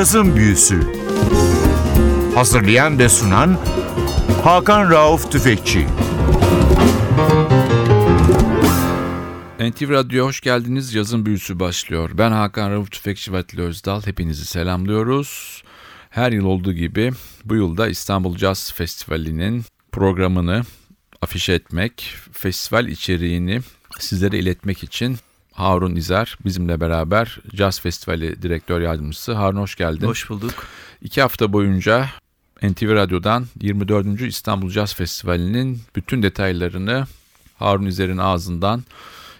Cazın Büyüsü Hazırlayan ve sunan Hakan Rauf Tüfekçi NTV Radyo'ya hoş geldiniz. Yazın büyüsü başlıyor. Ben Hakan Rauf Tüfekçi ve Özdal. Hepinizi selamlıyoruz. Her yıl olduğu gibi bu yılda İstanbul Jazz Festivali'nin programını afişe etmek, festival içeriğini sizlere iletmek için Harun İzer bizimle beraber Jazz Festivali Direktör Yardımcısı. Harun hoş geldin. Hoş bulduk. İki hafta boyunca NTV Radyo'dan 24. İstanbul Jazz Festivali'nin bütün detaylarını Harun İzer'in ağzından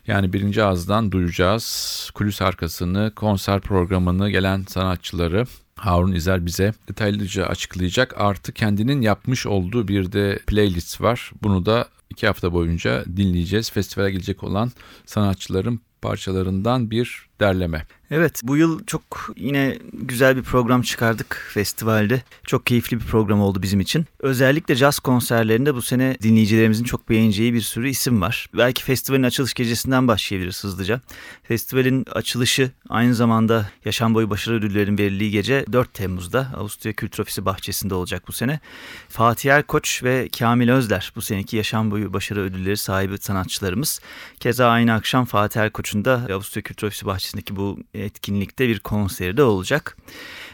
yani birinci ağızdan duyacağız. Kulis arkasını, konser programını, gelen sanatçıları Harun İzer bize detaylıca açıklayacak. Artı kendinin yapmış olduğu bir de playlist var. Bunu da iki hafta boyunca dinleyeceğiz. Festivale gelecek olan sanatçıların parçalarından bir derleme. Evet bu yıl çok yine güzel bir program çıkardık festivalde. Çok keyifli bir program oldu bizim için. Özellikle jazz konserlerinde bu sene dinleyicilerimizin çok beğeneceği bir sürü isim var. Belki festivalin açılış gecesinden başlayabiliriz hızlıca. Festivalin açılışı aynı zamanda Yaşam Boyu Başarı Ödülleri'nin verildiği gece 4 Temmuz'da Avusturya Kültür Ofisi bahçesinde olacak bu sene. Fatih Erkoç ve Kamil Özler bu seneki Yaşam Boyu Başarı Ödülleri sahibi sanatçılarımız. Keza aynı akşam Fatih Erkoç'un da Avusturya Kültür Ofisi bahçesindeki bu etkinlikte bir konseri de olacak.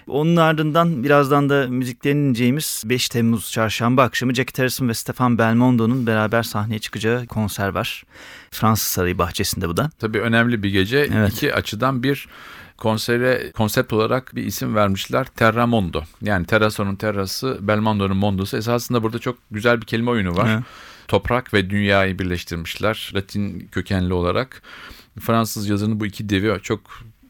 Onun ardından birazdan da müziklerini dinleyeceğimiz 5 Temmuz çarşamba akşamı Jack Harrison ve Stefan Belmondo'nun beraber sahneye çıkacağı konser var. Fransız Sarayı bahçesinde bu da. Tabii önemli bir gece. Evet. İki açıdan bir konsere konsept olarak bir isim vermişler. Terramondo. Yani Terraso'nun terrası, Belmondo'nun mondosu. Esasında burada çok güzel bir kelime oyunu var. Evet. Toprak ve dünyayı birleştirmişler Latin kökenli olarak. Fransız yazının bu iki devi çok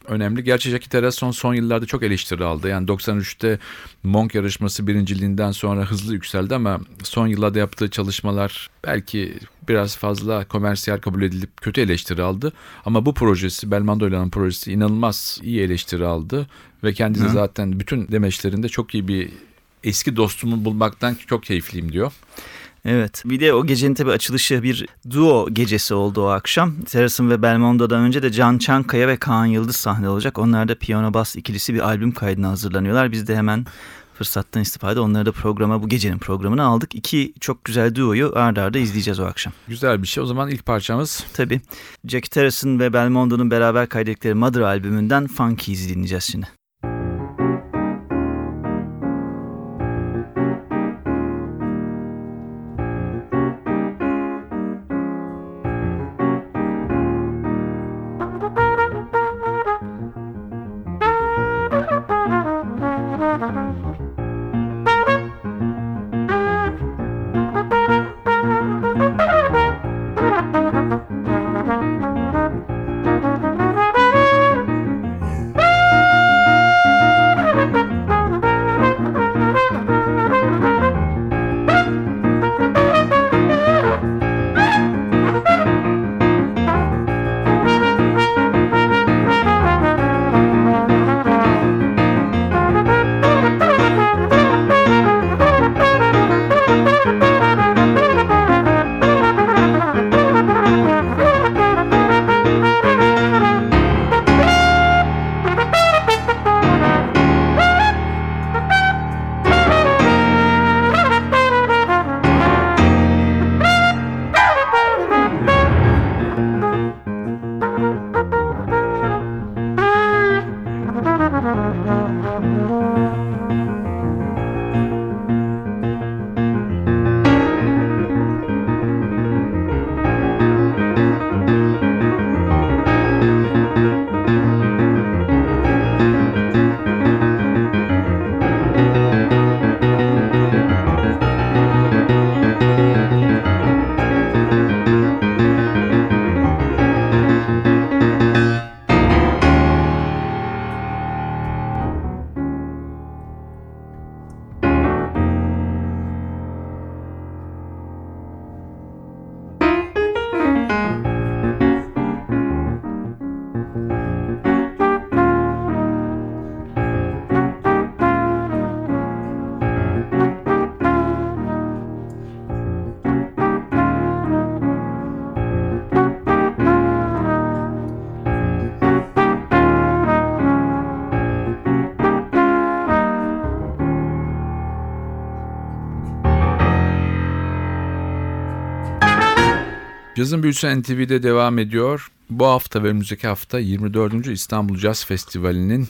önemli. Gerçi Jackie Terrasson son yıllarda çok eleştiri aldı. Yani 93'te Monk yarışması birinciliğinden sonra hızlı yükseldi ama son yıllarda yaptığı çalışmalar belki biraz fazla komersiyel kabul edilip kötü eleştiri aldı. Ama bu projesi, Belmondo ile projesi inanılmaz iyi eleştiri aldı. Ve kendisi Hı. zaten bütün demeçlerinde çok iyi bir eski dostumu bulmaktan çok keyifliyim diyor. Evet. Bir de o gecenin tabii açılışı bir duo gecesi oldu o akşam. Teras'ın ve Belmondo'dan önce de Can Çankaya ve Kaan Yıldız sahne olacak. Onlar da piyano bas ikilisi bir albüm kaydına hazırlanıyorlar. Biz de hemen fırsattan istifade onları da programa bu gecenin programını aldık. İki çok güzel duoyu ardarda arda izleyeceğiz o akşam. Güzel bir şey. O zaman ilk parçamız. Tabii. Jack Terras'ın ve Belmondo'nun beraber kaydettikleri Mother albümünden Funky'yi dinleyeceğiz şimdi. Cazın Büyüsü NTV'de devam ediyor. Bu hafta ve önümüzdeki hafta 24. İstanbul Caz Festivali'nin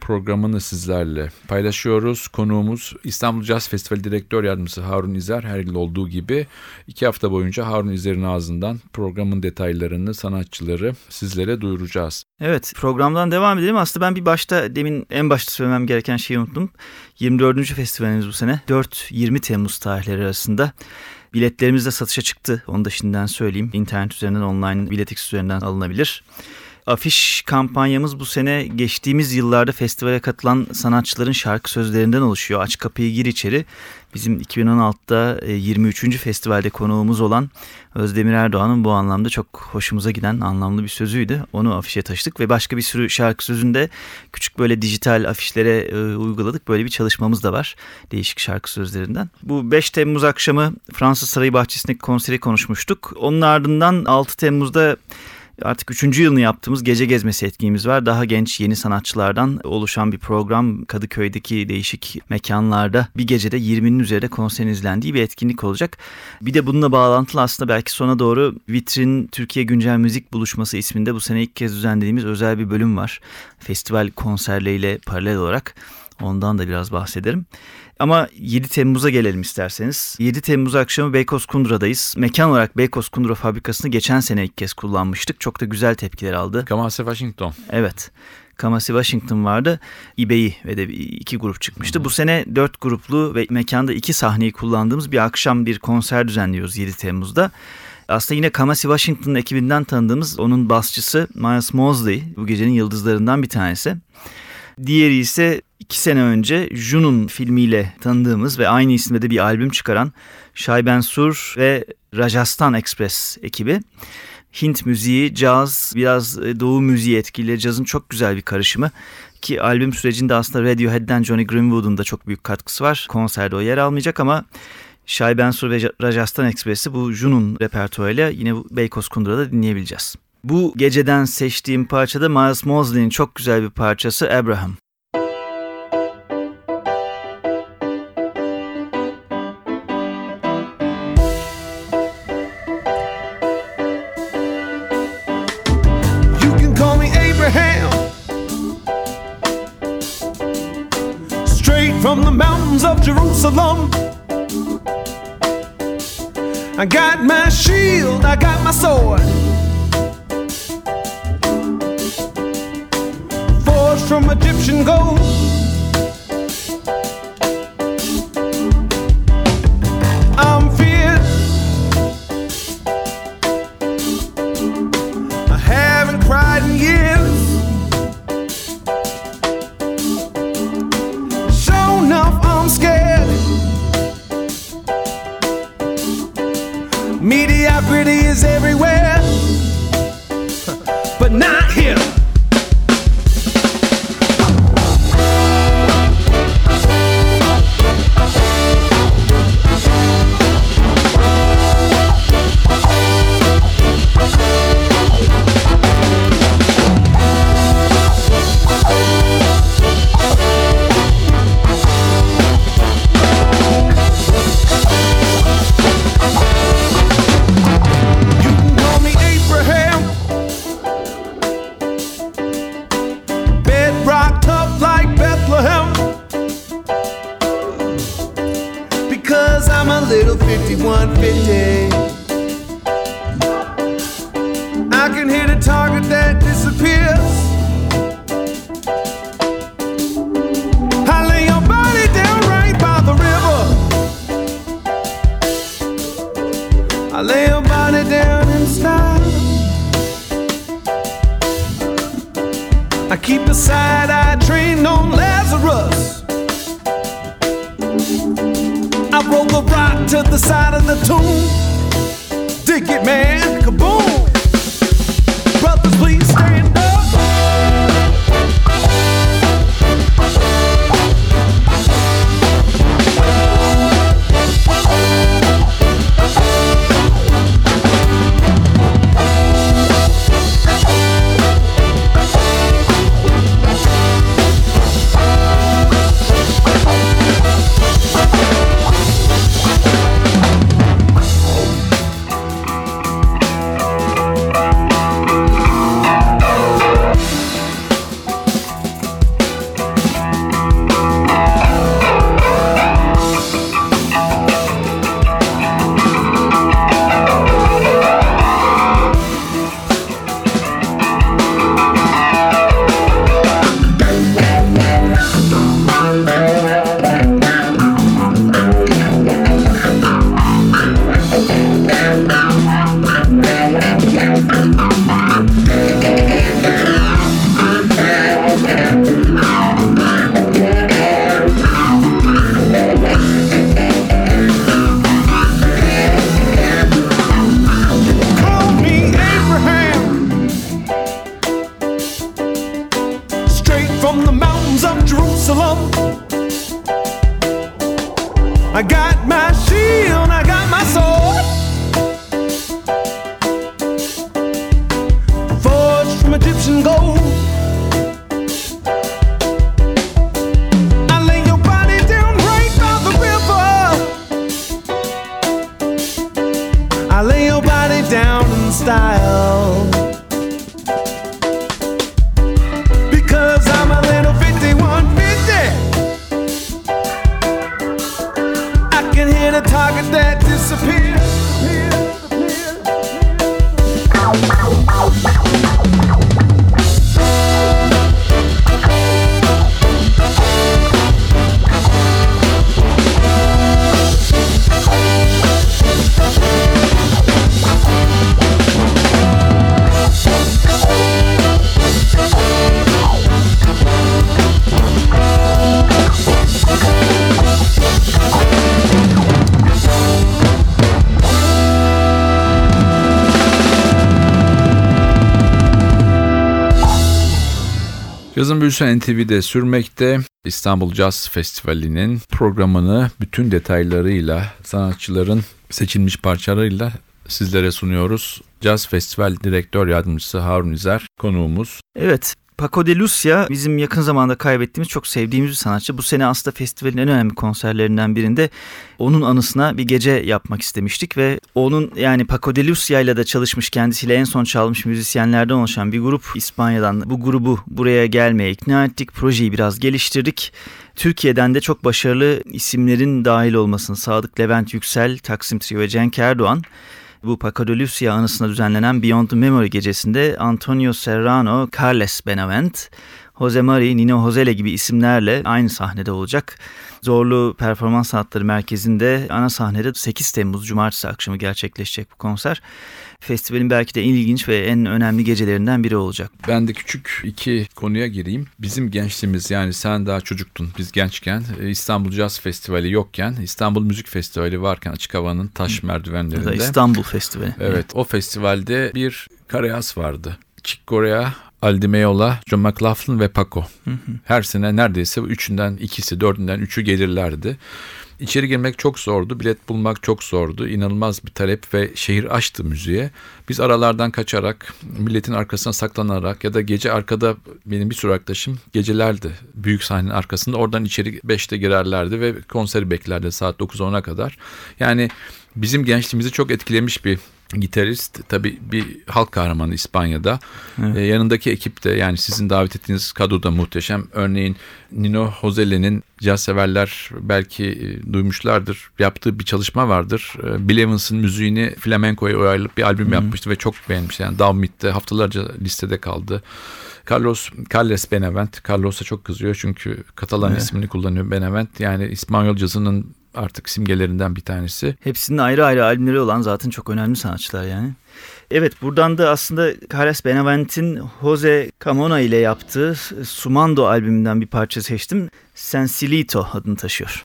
programını sizlerle paylaşıyoruz. Konuğumuz İstanbul Caz Festivali Direktör Yardımcısı Harun İzer. Her yıl olduğu gibi iki hafta boyunca Harun İzer'in ağzından programın detaylarını, sanatçıları sizlere duyuracağız. Evet programdan devam edelim. Aslında ben bir başta demin en başta söylemem gereken şeyi unuttum. 24. festivalimiz bu sene 4-20 Temmuz tarihleri arasında. Biletlerimiz de satışa çıktı. Onu da şimdiden söyleyeyim. İnternet üzerinden online biletix üzerinden alınabilir. Afiş kampanyamız bu sene geçtiğimiz yıllarda festivale katılan sanatçıların şarkı sözlerinden oluşuyor. Aç kapıyı gir içeri. Bizim 2016'da 23. E, festivalde konuğumuz olan Özdemir Erdoğan'ın bu anlamda çok hoşumuza giden anlamlı bir sözüydü. Onu afişe taşıdık ve başka bir sürü şarkı sözünde küçük böyle dijital afişlere e, uyguladık. Böyle bir çalışmamız da var değişik şarkı sözlerinden. Bu 5 Temmuz akşamı Fransız Sarayı Bahçesi'ndeki konseri konuşmuştuk. Onun ardından 6 Temmuz'da Artık üçüncü yılını yaptığımız gece gezmesi etkinliğimiz var. Daha genç yeni sanatçılardan oluşan bir program. Kadıköy'deki değişik mekanlarda bir gecede 20'nin üzerinde konserin izlendiği bir etkinlik olacak. Bir de bununla bağlantılı aslında belki sona doğru Vitrin Türkiye Güncel Müzik Buluşması isminde bu sene ilk kez düzenlediğimiz özel bir bölüm var. Festival konserleriyle paralel olarak. Ondan da biraz bahsederim. Ama 7 Temmuz'a gelelim isterseniz. 7 Temmuz akşamı Beykoz Kundra'dayız. Mekan olarak Beykoz Kundra fabrikasını geçen sene ilk kez kullanmıştık. Çok da güzel tepkiler aldı. Kamasi Washington. Evet. Kamasi Washington vardı. İbeyi ve de iki grup çıkmıştı. Hı. Bu sene dört gruplu ve mekanda iki sahneyi kullandığımız bir akşam bir konser düzenliyoruz 7 Temmuz'da. Aslında yine Kamasi Washington'ın ekibinden tanıdığımız onun basçısı Miles Mosley bu gecenin yıldızlarından bir tanesi. Diğeri ise iki sene önce Jun'un filmiyle tanıdığımız ve aynı isimde de bir albüm çıkaran Shai Sur ve Rajasthan Express ekibi. Hint müziği, caz, biraz e, doğu müziği etkili, cazın çok güzel bir karışımı. Ki albüm sürecinde aslında Radiohead'den Johnny Greenwood'un da çok büyük katkısı var. Konserde o yer almayacak ama Shai Sur ve Rajasthan Express'i bu Jun'un repertuarıyla yine Beykoz Kundra'da dinleyebileceğiz. Bu geceden seçtiğim parçada Miles Mosley'in çok güzel bir parçası Abraham. from the mountains of Jerusalem. I got my shield, I got my sword. From Egyptian gold. I keep a side eye trained on Lazarus. I roll a rock to the side of the tomb. Dig it, man. Kaboom. Brothers, please stand up. I got my Büyüsü NTV'de sürmekte. İstanbul Jazz Festivali'nin programını bütün detaylarıyla sanatçıların seçilmiş parçalarıyla sizlere sunuyoruz. Jazz Festival Direktör Yardımcısı Harun İzer konuğumuz. Evet, Paco de Lucia bizim yakın zamanda kaybettiğimiz çok sevdiğimiz bir sanatçı. Bu sene aslında festivalin en önemli konserlerinden birinde onun anısına bir gece yapmak istemiştik ve onun yani Paco de Lucia ile de çalışmış kendisiyle en son çalmış müzisyenlerden oluşan bir grup İspanya'dan bu grubu buraya gelmeye ikna ettik. Projeyi biraz geliştirdik. Türkiye'den de çok başarılı isimlerin dahil olmasını sağladık. Levent Yüksel, Taksim Trio ve Cenk Erdoğan. Bu Lucia anısına düzenlenen Beyond the Memory gecesinde Antonio Serrano, Carles Benavent, Jose Mari, Nino Hosele gibi isimlerle aynı sahnede olacak. Zorlu Performans Sanatları Merkezi'nde ana sahnede 8 Temmuz Cumartesi akşamı gerçekleşecek bu konser. Festivalin belki de en ilginç ve en önemli gecelerinden biri olacak. Ben de küçük iki konuya gireyim. Bizim gençliğimiz yani sen daha çocuktun biz gençken e, İstanbul Jazz Festivali yokken İstanbul Müzik Festivali varken açık havanın taş merdivenlerinde. İstanbul Festivali. Evet o festivalde bir karayas vardı. Chick Corea, Aldi Meola, John McLaughlin ve Paco. Her sene neredeyse üçünden ikisi, dördünden üçü gelirlerdi. İçeri girmek çok zordu, bilet bulmak çok zordu. İnanılmaz bir talep ve şehir açtı müziğe. Biz aralardan kaçarak, milletin arkasına saklanarak ya da gece arkada benim bir sürü arkadaşım gecelerdi büyük sahnenin arkasında. Oradan içeri 5'te girerlerdi ve konseri beklerdi saat 9-10'a kadar. Yani bizim gençliğimizi çok etkilemiş bir gitarist tabii bir halk kahramanı İspanya'da. Ee, yanındaki ekip de yani sizin davet ettiğiniz kadro da muhteşem. Örneğin Nino Hosele'nin caz severler belki e, duymuşlardır. Yaptığı bir çalışma vardır. Ee, Bill Evans'ın müziğini flamencoya uyarlayıp bir albüm yapmıştı ve çok beğenmiş. Yani Downbeat'te haftalarca listede kaldı. Carlos Carles Benavent. Carlos'a çok kızıyor çünkü Katalan Evet. ismini kullanıyor Benavent. Yani İspanyol cazının artık simgelerinden bir tanesi. Hepsinin ayrı ayrı albümleri olan zaten çok önemli sanatçılar yani. Evet buradan da aslında Carles Benavent'in Jose Camona ile yaptığı Sumando albümünden bir parça seçtim. Sensilito adını taşıyor.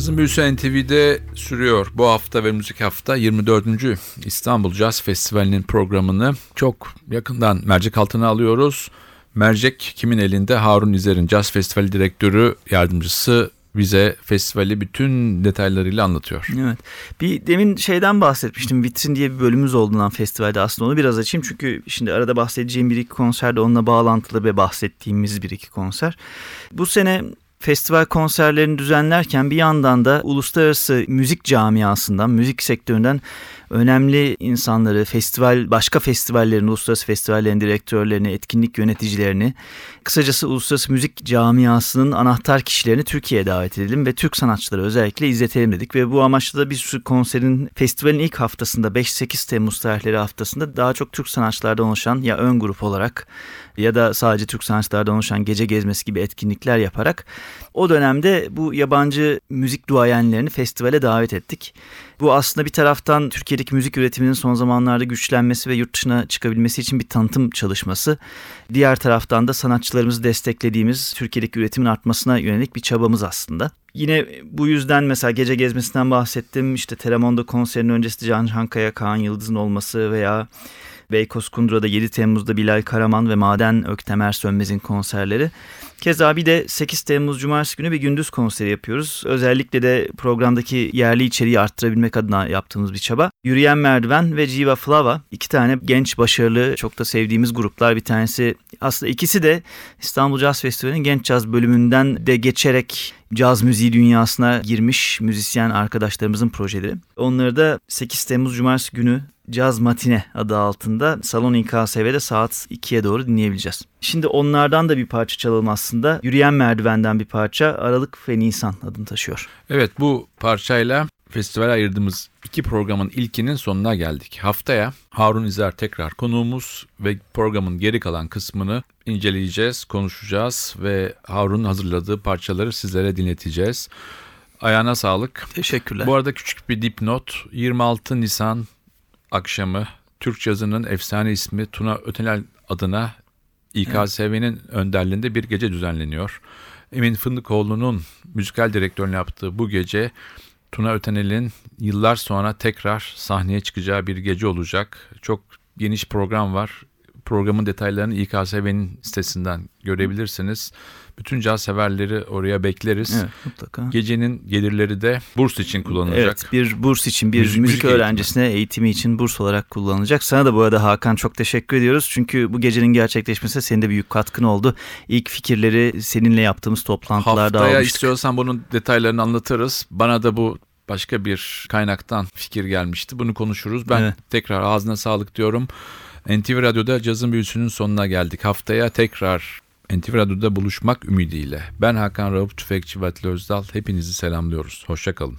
Cazın Büyüsü NTV'de sürüyor. Bu hafta ve müzik hafta 24. İstanbul Jazz Festivali'nin programını çok yakından mercek altına alıyoruz. Mercek kimin elinde? Harun İzer'in Jazz Festivali Direktörü Yardımcısı bize festivali bütün detaylarıyla anlatıyor. Evet. Bir demin şeyden bahsetmiştim. Vitrin diye bir bölümümüz olduğundan festivalde aslında onu biraz açayım. Çünkü şimdi arada bahsedeceğim bir iki konser de onunla bağlantılı ve bahsettiğimiz bir iki konser. Bu sene festival konserlerini düzenlerken bir yandan da uluslararası müzik camiasından, müzik sektöründen önemli insanları, festival başka festivallerin, uluslararası festivallerin direktörlerini, etkinlik yöneticilerini, kısacası uluslararası müzik camiasının anahtar kişilerini Türkiye'ye davet edelim ve Türk sanatçıları özellikle izletelim dedik ve bu amaçla da bir sürü konserin festivalin ilk haftasında 5-8 Temmuz tarihleri haftasında daha çok Türk sanatçılardan oluşan ya ön grup olarak ya da sadece Türk sanatçılardan oluşan gece gezmesi gibi etkinlikler yaparak o dönemde bu yabancı müzik duayenlerini festivale davet ettik. Bu aslında bir taraftan Türkiye'deki müzik üretiminin son zamanlarda güçlenmesi ve yurt dışına çıkabilmesi için bir tanıtım çalışması. Diğer taraftan da sanatçılarımızı desteklediğimiz Türkiye'deki üretimin artmasına yönelik bir çabamız aslında. Yine bu yüzden mesela gece gezmesinden bahsettim. İşte Telemon'da konserinin öncesi Can Hankaya, Kaan Yıldız'ın olması veya Beykoz Kundra'da 7 Temmuz'da Bilal Karaman ve Maden Öktemer Sönmez'in konserleri. Keza bir de 8 Temmuz Cumartesi günü bir gündüz konseri yapıyoruz. Özellikle de programdaki yerli içeriği arttırabilmek adına yaptığımız bir çaba. Yürüyen Merdiven ve Jiva Flava iki tane genç başarılı çok da sevdiğimiz gruplar. Bir tanesi aslında ikisi de İstanbul Jazz Festivali'nin genç caz bölümünden de geçerek caz müziği dünyasına girmiş müzisyen arkadaşlarımızın projeleri. Onları da 8 Temmuz Cumartesi günü Caz Matine adı altında Salon İKSV'de saat 2'ye doğru dinleyebileceğiz. Şimdi onlardan da bir parça çalalım aslında. Yürüyen Merdivenden bir parça Aralık ve Nisan adını taşıyor. Evet bu parçayla festivale ayırdığımız iki programın ilkinin sonuna geldik. Haftaya Harun İzer tekrar konuğumuz ve programın geri kalan kısmını inceleyeceğiz, konuşacağız ve Harun hazırladığı parçaları sizlere dinleteceğiz. Ayağına sağlık. Teşekkürler. Bu arada küçük bir dipnot. 26 Nisan akşamı Türk cazının efsane ismi Tuna Ötenel adına İKSV'nin önderliğinde bir gece düzenleniyor. Emin Fındıkoğlu'nun müzikal direktörünü yaptığı bu gece Tuna Ötenel'in yıllar sonra tekrar sahneye çıkacağı bir gece olacak. Çok geniş program var. Programın detaylarını İKSV'nin sitesinden görebilirsiniz. Bütün caz severleri oraya bekleriz. Evet, mutlaka. Gecenin gelirleri de burs için kullanılacak. Evet bir burs için bir Müzik- müzik, müzik eğitimi. öğrencisine eğitimi. için burs olarak kullanılacak. Sana da bu arada Hakan çok teşekkür ediyoruz. Çünkü bu gecenin gerçekleşmesine senin de büyük katkın oldu. İlk fikirleri seninle yaptığımız toplantılarda Haftaya almıştık. istiyorsan bunun detaylarını anlatırız. Bana da bu başka bir kaynaktan fikir gelmişti. Bunu konuşuruz. Ben Evet. tekrar ağzına sağlık diyorum. NTV Radyo'da cazın büyüsünün sonuna geldik. Haftaya tekrar NTV buluşmak ümidiyle. Ben Hakan Rauf Tüfekçi Vatli Özdal. Hepinizi selamlıyoruz. Hoşçakalın.